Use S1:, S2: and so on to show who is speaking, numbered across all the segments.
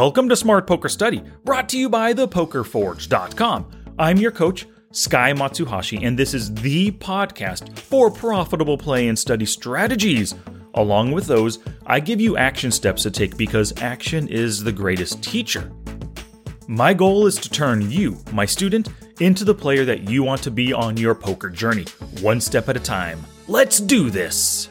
S1: Welcome to Smart Poker Study, brought to you by thepokerforge.com. I'm your coach, Sky Matsuhashi, and this is the podcast for profitable play and study strategies. Along with those, I give you action steps to take because action is the greatest teacher. My goal is to turn you, my student, into the player that you want to be on your poker journey, one step at a time. Let's do this!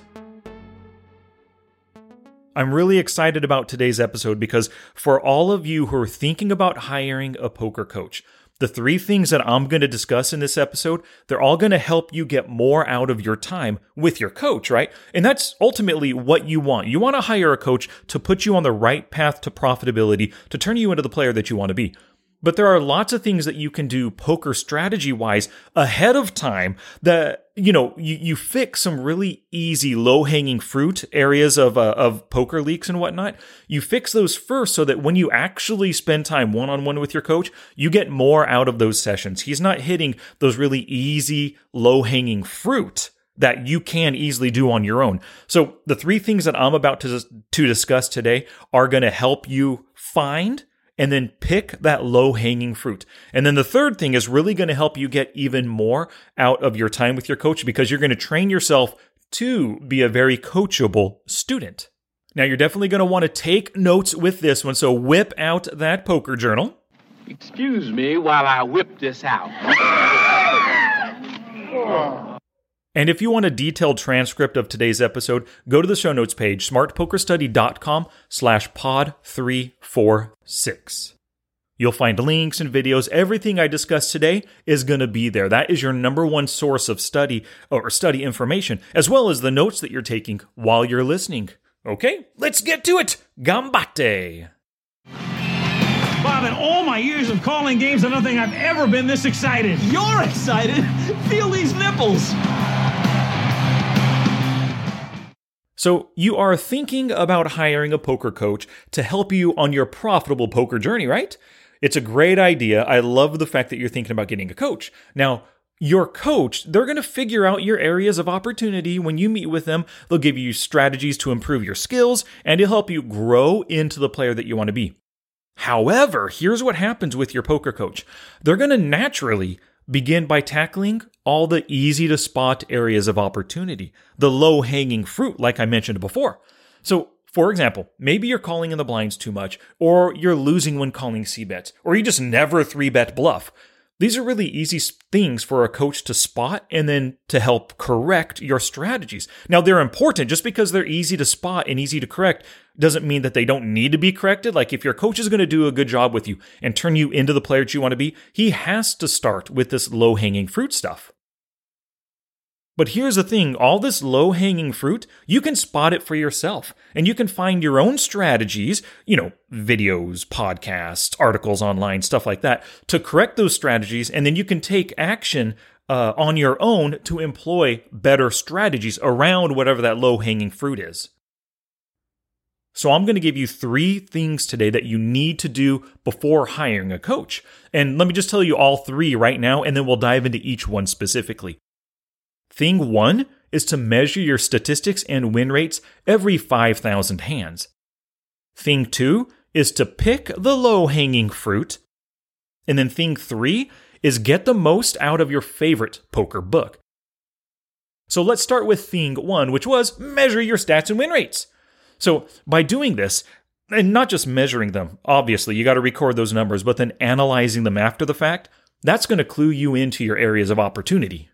S1: I'm really excited about today's episode because for all of you who are thinking about hiring a poker coach, the three things that I'm going to discuss in this episode, they're all going to help you get more out of your time with your coach, right? And that's ultimately what you want. You want to hire a coach to put you on the right path to profitability, to turn you into the player that you want to be. But there are lots of things that you can do poker strategy wise ahead of time that, you know, you, you fix some really easy low hanging fruit areas of, uh, of poker leaks and whatnot. You fix those first so that when you actually spend time one on one with your coach, you get more out of those sessions. He's not hitting those really easy low hanging fruit that you can easily do on your own. So the three things that I'm about to, to discuss today are going to help you find and then pick that low hanging fruit. And then the third thing is really going to help you get even more out of your time with your coach because you're going to train yourself to be a very coachable student. Now, you're definitely going to want to take notes with this one, so whip out that poker journal.
S2: Excuse me while I whip this out.
S1: And if you want a detailed transcript of today's episode, go to the show notes page, smartpokerstudy.com slash pod 346. You'll find links and videos. Everything I discussed today is going to be there. That is your number one source of study or study information, as well as the notes that you're taking while you're listening. Okay, let's get to it. Gambate.
S3: Bob, in all my years of calling games, I don't think I've ever been this excited.
S4: You're excited? Feel these nipples.
S1: So, you are thinking about hiring a poker coach to help you on your profitable poker journey, right? It's a great idea. I love the fact that you're thinking about getting a coach. Now, your coach, they're going to figure out your areas of opportunity when you meet with them. They'll give you strategies to improve your skills and it'll help you grow into the player that you want to be. However, here's what happens with your poker coach. They're going to naturally begin by tackling all the easy to spot areas of opportunity, the low hanging fruit, like I mentioned before. So, for example, maybe you're calling in the blinds too much, or you're losing when calling C bets, or you just never three bet bluff. These are really easy things for a coach to spot and then to help correct your strategies. Now, they're important just because they're easy to spot and easy to correct doesn't mean that they don't need to be corrected. Like if your coach is going to do a good job with you and turn you into the player that you want to be, he has to start with this low hanging fruit stuff. But here's the thing all this low hanging fruit, you can spot it for yourself and you can find your own strategies, you know, videos, podcasts, articles online, stuff like that, to correct those strategies. And then you can take action uh, on your own to employ better strategies around whatever that low hanging fruit is. So, I'm going to give you three things today that you need to do before hiring a coach. And let me just tell you all three right now, and then we'll dive into each one specifically. Thing one is to measure your statistics and win rates every 5,000 hands. Thing two is to pick the low hanging fruit. And then thing three is get the most out of your favorite poker book. So let's start with thing one, which was measure your stats and win rates. So by doing this, and not just measuring them, obviously, you got to record those numbers, but then analyzing them after the fact, that's going to clue you into your areas of opportunity.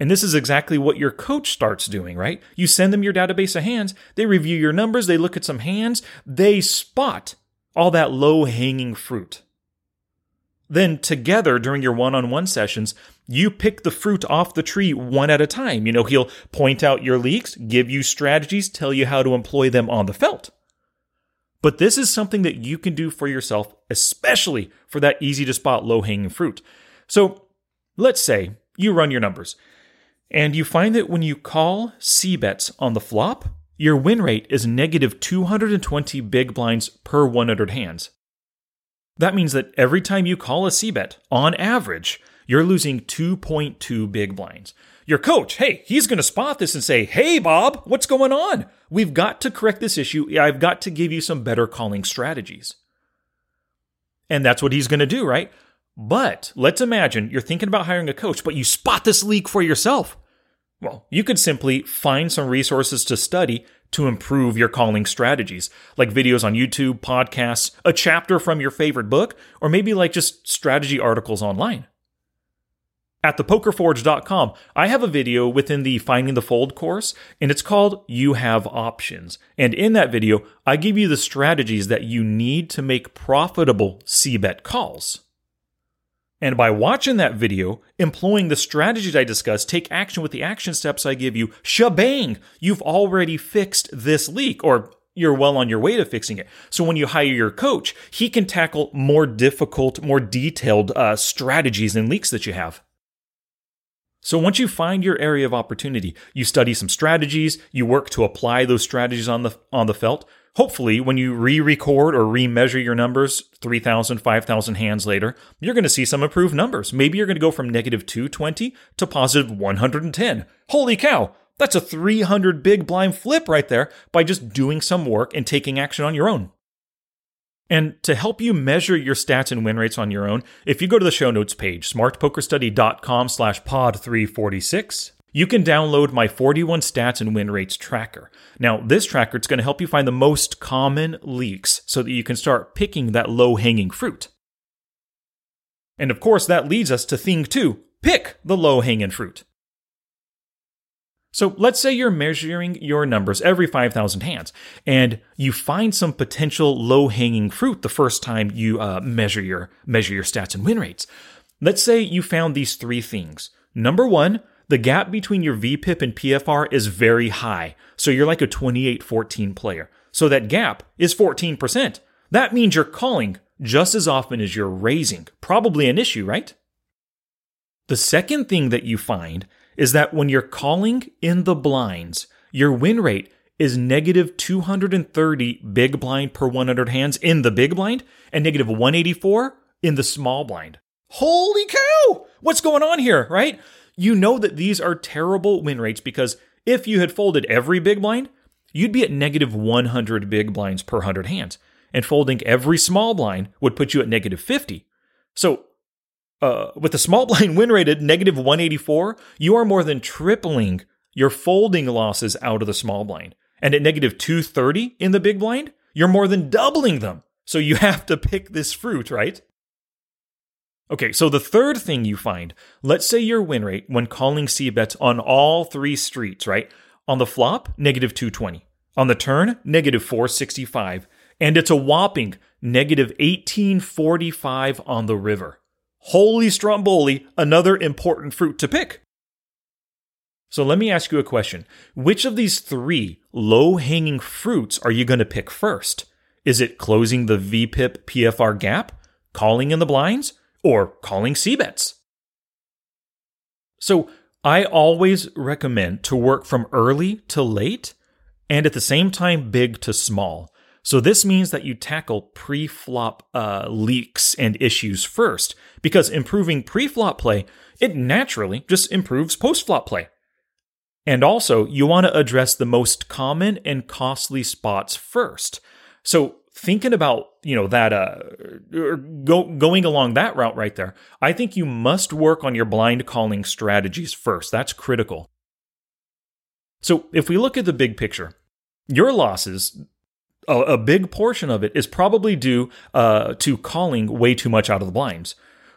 S1: And this is exactly what your coach starts doing, right? You send them your database of hands, they review your numbers, they look at some hands, they spot all that low hanging fruit. Then, together during your one on one sessions, you pick the fruit off the tree one at a time. You know, he'll point out your leaks, give you strategies, tell you how to employ them on the felt. But this is something that you can do for yourself, especially for that easy to spot low hanging fruit. So, let's say you run your numbers and you find that when you call C bets on the flop, your win rate is negative 220 big blinds per 100 hands. That means that every time you call a C bet, on average, you're losing 2.2 big blinds. Your coach, hey, he's going to spot this and say, Hey, Bob, what's going on? We've got to correct this issue. I've got to give you some better calling strategies. And that's what he's going to do, right? But let's imagine you're thinking about hiring a coach, but you spot this leak for yourself. Well, you could simply find some resources to study to improve your calling strategies, like videos on YouTube, podcasts, a chapter from your favorite book, or maybe like just strategy articles online. At thepokerforge.com, I have a video within the Finding the Fold course, and it's called You Have Options. And in that video, I give you the strategies that you need to make profitable C-bet calls. And by watching that video, employing the strategies I discuss, take action with the action steps I give you, shebang, you've already fixed this leak, or you're well on your way to fixing it. So when you hire your coach, he can tackle more difficult, more detailed uh, strategies and leaks that you have. So once you find your area of opportunity, you study some strategies, you work to apply those strategies on the on the felt. Hopefully, when you re-record or re-measure your numbers 3,000, 5,000 hands later, you're going to see some improved numbers. Maybe you're going to go from negative 220 to positive 110. Holy cow! That's a 300 big blind flip right there by just doing some work and taking action on your own. And to help you measure your stats and win rates on your own, if you go to the show notes page, smartpokerstudy.com slash pod 346, you can download my 41 stats and win rates tracker. Now, this tracker is going to help you find the most common leaks so that you can start picking that low hanging fruit. And of course, that leads us to thing two pick the low hanging fruit. So let's say you're measuring your numbers every 5,000 hands and you find some potential low hanging fruit the first time you uh, measure your measure your stats and win rates. Let's say you found these three things. Number one, the gap between your VPIP and PFR is very high. So you're like a 28-14 player. So that gap is 14%. That means you're calling just as often as you're raising. Probably an issue, right? The second thing that you find is that when you're calling in the blinds, your win rate is negative 230 big blind per 100 hands in the big blind and negative 184 in the small blind. Holy cow! What's going on here, right? You know that these are terrible win rates because if you had folded every big blind, you'd be at negative 100 big blinds per 100 hands. And folding every small blind would put you at negative 50. So uh, with the small blind win rate at negative 184, you are more than tripling your folding losses out of the small blind. And at negative 230 in the big blind, you're more than doubling them. So you have to pick this fruit, right? Okay, so the third thing you find, let's say your win rate when calling C bets on all three streets, right? On the flop, negative 220. On the turn, negative 465. And it's a whopping negative 1845 on the river. Holy Stromboli, another important fruit to pick. So let me ask you a question. Which of these three low hanging fruits are you going to pick first? Is it closing the VPIP PFR gap, calling in the blinds, or calling CBETS. So I always recommend to work from early to late and at the same time big to small. So this means that you tackle pre-flop uh, leaks and issues first, because improving pre-flop play, it naturally just improves post-flop play. And also, you want to address the most common and costly spots first. So thinking about you know that uh go, going along that route right there i think you must work on your blind calling strategies first that's critical so if we look at the big picture your losses a, a big portion of it is probably due uh, to calling way too much out of the blinds.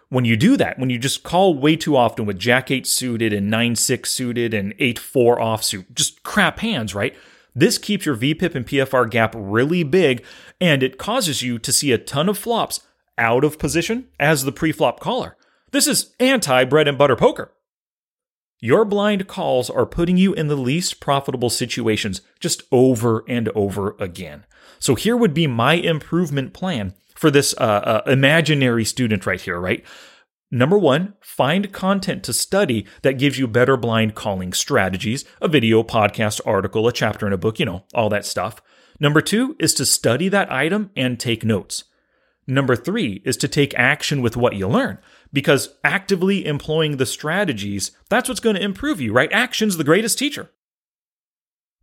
S1: When you do that, when you just call way too often with Jack 8 suited and 9 6 suited and 8 4 offsuit, just crap hands, right? This keeps your VPIP and PFR gap really big, and it causes you to see a ton of flops out of position as the pre-flop caller. This is anti bread and butter poker. Your blind calls are putting you in the least profitable situations just over and over again. So here would be my improvement plan for this uh, uh, imaginary student right here, right? Number one, find content to study that gives you better blind calling strategies, a video, podcast, article, a chapter in a book, you know, all that stuff. Number two is to study that item and take notes. Number three is to take action with what you learn because actively employing the strategies, that's what's going to improve you, right? Action's the greatest teacher.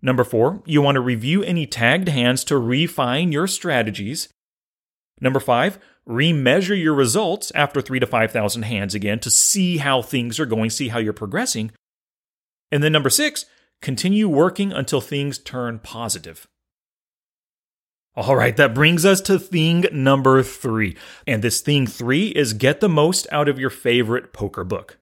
S1: Number four, you want to review any tagged hands to refine your strategies. Number five, remeasure your results after three to 5,000 hands again to see how things are going, see how you're progressing. And then number six, continue working until things turn positive. All right, that brings us to thing number three. And this thing three is get the most out of your favorite poker book.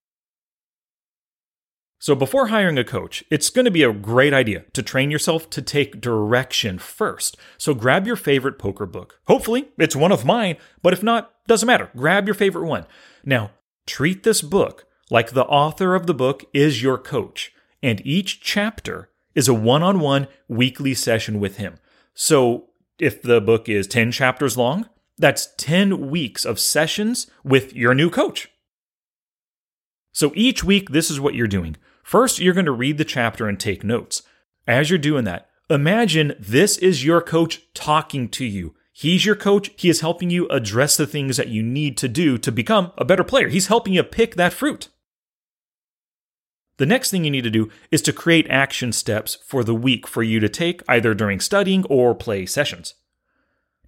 S1: So, before hiring a coach, it's going to be a great idea to train yourself to take direction first. So, grab your favorite poker book. Hopefully, it's one of mine, but if not, doesn't matter. Grab your favorite one. Now, treat this book like the author of the book is your coach, and each chapter is a one on one weekly session with him. So, if the book is 10 chapters long, that's 10 weeks of sessions with your new coach. So each week, this is what you're doing. First, you're going to read the chapter and take notes. As you're doing that, imagine this is your coach talking to you. He's your coach. He is helping you address the things that you need to do to become a better player. He's helping you pick that fruit. The next thing you need to do is to create action steps for the week for you to take either during studying or play sessions.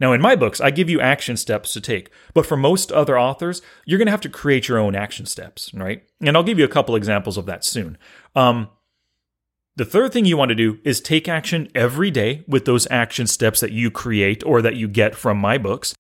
S1: Now, in my books, I give you action steps to take, but for most other authors, you're going to have to create your own action steps, right? And I'll give you a couple examples of that soon. Um, the third thing you want to do is take action every day with those action steps that you create or that you get from my books.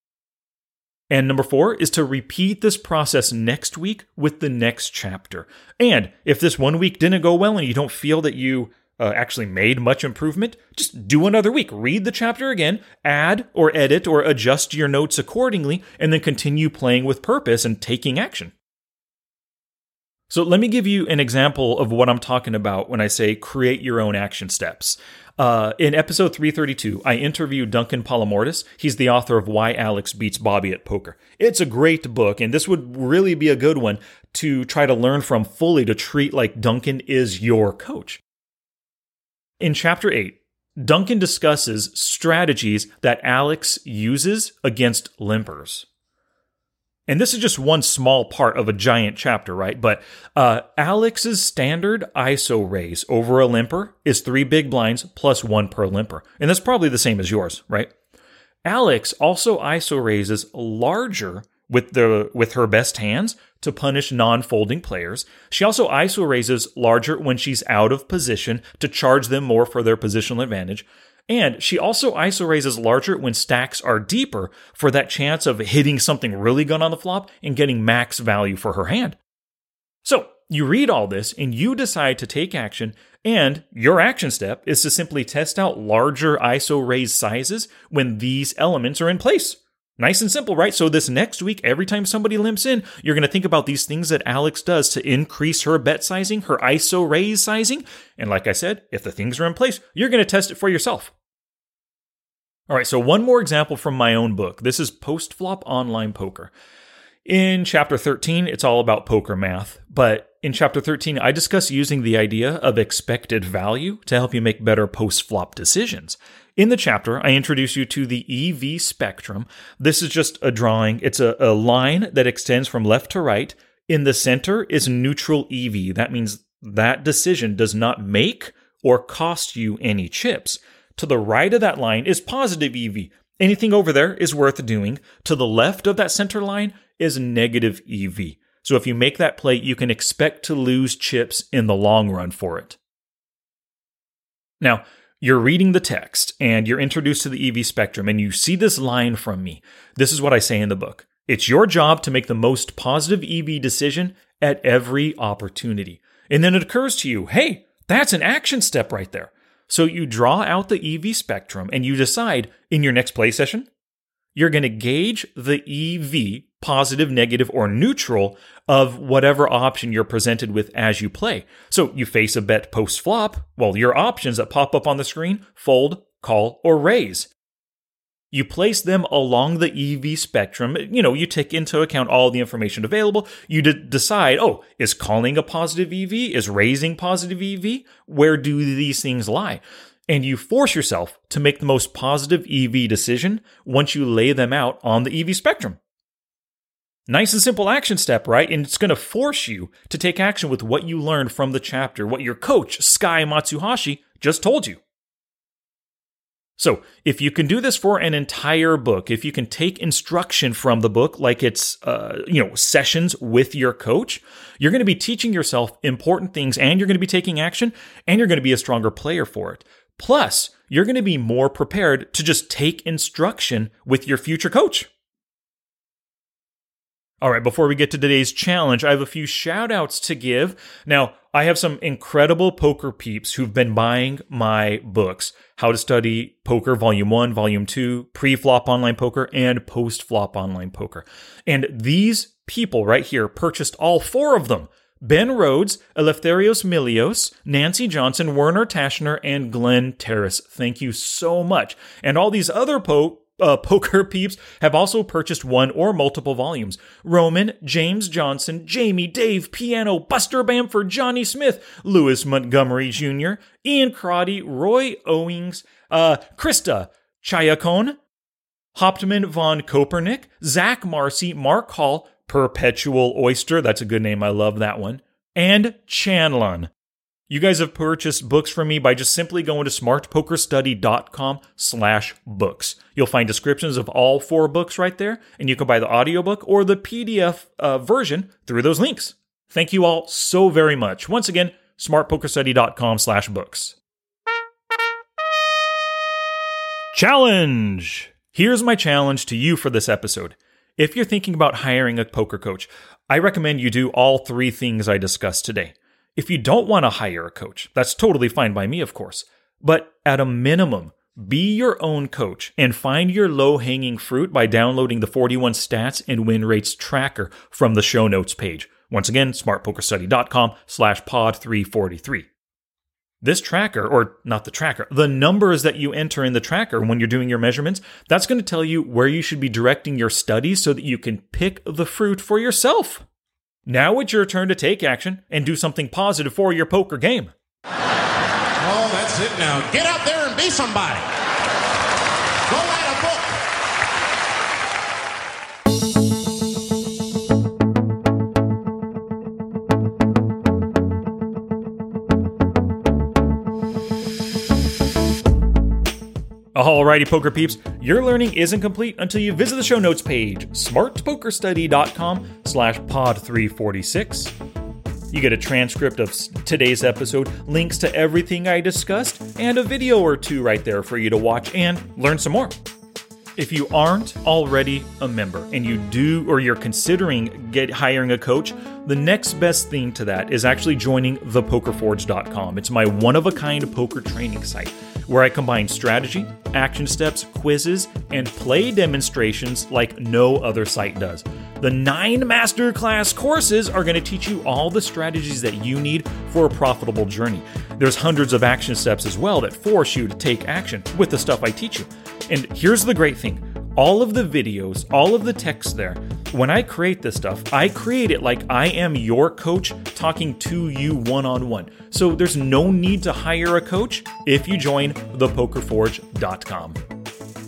S1: And number four is to repeat this process next week with the next chapter. And if this one week didn't go well and you don't feel that you uh, actually made much improvement, just do another week. Read the chapter again, add or edit or adjust your notes accordingly, and then continue playing with purpose and taking action. So, let me give you an example of what I'm talking about when I say create your own action steps. Uh, in episode 332, I interviewed Duncan Palamourdas. He's the author of Why Alex Beats Bobby at Poker. It's a great book, and this would really be a good one to try to learn from fully to treat like Duncan is your coach. In chapter 8, Duncan discusses strategies that Alex uses against limpers. And this is just one small part of a giant chapter, right? But uh, Alex's standard ISO raise over a limper is three big blinds plus one per limper. And that's probably the same as yours, right? Alex also ISO raises larger with the with her best hands to punish non-folding players. She also ISO raises larger when she's out of position to charge them more for their positional advantage. And she also ISO raises larger when stacks are deeper for that chance of hitting something really good on the flop and getting max value for her hand. So, you read all this and you decide to take action, and your action step is to simply test out larger ISO raise sizes when these elements are in place. Nice and simple, right? So, this next week, every time somebody limps in, you're going to think about these things that Alex does to increase her bet sizing, her ISO raise sizing. And like I said, if the things are in place, you're going to test it for yourself. All right, so one more example from my own book. This is Post Flop Online Poker. In chapter 13, it's all about poker math, but in chapter 13, I discuss using the idea of expected value to help you make better post flop decisions. In the chapter, I introduce you to the EV spectrum. This is just a drawing, it's a, a line that extends from left to right. In the center is neutral EV. That means that decision does not make or cost you any chips. To the right of that line is positive EV. Anything over there is worth doing. To the left of that center line is negative EV. So if you make that play, you can expect to lose chips in the long run for it. Now, you're reading the text and you're introduced to the EV spectrum and you see this line from me. This is what I say in the book. It's your job to make the most positive EV decision at every opportunity. And then it occurs to you, hey, that's an action step right there. So you draw out the EV spectrum and you decide in your next play session, you're going to gauge the EV, positive, negative, or neutral, of whatever option you're presented with as you play. So you face a bet post flop. Well, your options that pop up on the screen fold, call, or raise. You place them along the EV spectrum. You know, you take into account all the information available. You decide, oh, is calling a positive EV? Is raising positive EV? Where do these things lie? and you force yourself to make the most positive EV decision once you lay them out on the EV spectrum. Nice and simple action step, right? And it's going to force you to take action with what you learned from the chapter, what your coach, Sky Matsuhashi, just told you. So, if you can do this for an entire book, if you can take instruction from the book like it's uh, you know sessions with your coach, you're going to be teaching yourself important things and you're going to be taking action and you're going to be a stronger player for it. Plus, you're going to be more prepared to just take instruction with your future coach. All right, before we get to today's challenge, I have a few shout outs to give. Now, I have some incredible poker peeps who've been buying my books How to Study Poker Volume 1, Volume 2, Pre Flop Online Poker, and Post Flop Online Poker. And these people right here purchased all four of them. Ben Rhodes, Eleftherios Milios, Nancy Johnson, Werner Tashner, and Glenn Terrace. Thank you so much. And all these other po- uh, poker peeps have also purchased one or multiple volumes. Roman, James Johnson, Jamie, Dave, Piano, Buster Bamford, Johnny Smith, Lewis Montgomery Jr., Ian Crotty, Roy Owings, uh, Krista Chayacon, Hauptmann von Kopernik, Zach Marcy, Mark Hall, Perpetual Oyster, that's a good name, I love that one, and Chanlon. You guys have purchased books from me by just simply going to smartpokerstudy.com slash books. You'll find descriptions of all four books right there, and you can buy the audiobook or the PDF uh, version through those links. Thank you all so very much. Once again, smartpokerstudy.com slash books. Challenge! Here's my challenge to you for this episode. If you're thinking about hiring a poker coach, I recommend you do all three things I discussed today. If you don't want to hire a coach, that's totally fine by me, of course. But at a minimum, be your own coach and find your low hanging fruit by downloading the 41 stats and win rates tracker from the show notes page. Once again, smartpokerstudy.com slash pod 343. This tracker, or not the tracker, the numbers that you enter in the tracker when you're doing your measurements, that's going to tell you where you should be directing your studies so that you can pick the fruit for yourself. Now it's your turn to take action and do something positive for your poker game.
S5: Oh, that's it now. Get out there and be somebody.
S1: Alrighty, poker peeps, your learning isn't complete until you visit the show notes page, smartpokerstudy.com slash pod 346. You get a transcript of today's episode, links to everything I discussed, and a video or two right there for you to watch and learn some more. If you aren't already a member and you do or you're considering get hiring a coach, the next best thing to that is actually joining thepokerforge.com. It's my one of a kind poker training site where I combine strategy, action steps, quizzes, and play demonstrations like no other site does. The nine masterclass courses are going to teach you all the strategies that you need for a profitable journey. There's hundreds of action steps as well that force you to take action with the stuff I teach you. And here's the great thing all of the videos, all of the text there, when I create this stuff, I create it like I am your coach talking to you one on one. So there's no need to hire a coach if you join thepokerforge.com.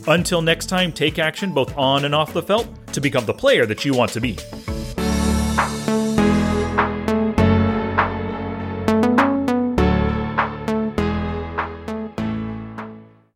S1: Until next time, take action both on and off the felt to become the player that you want to be.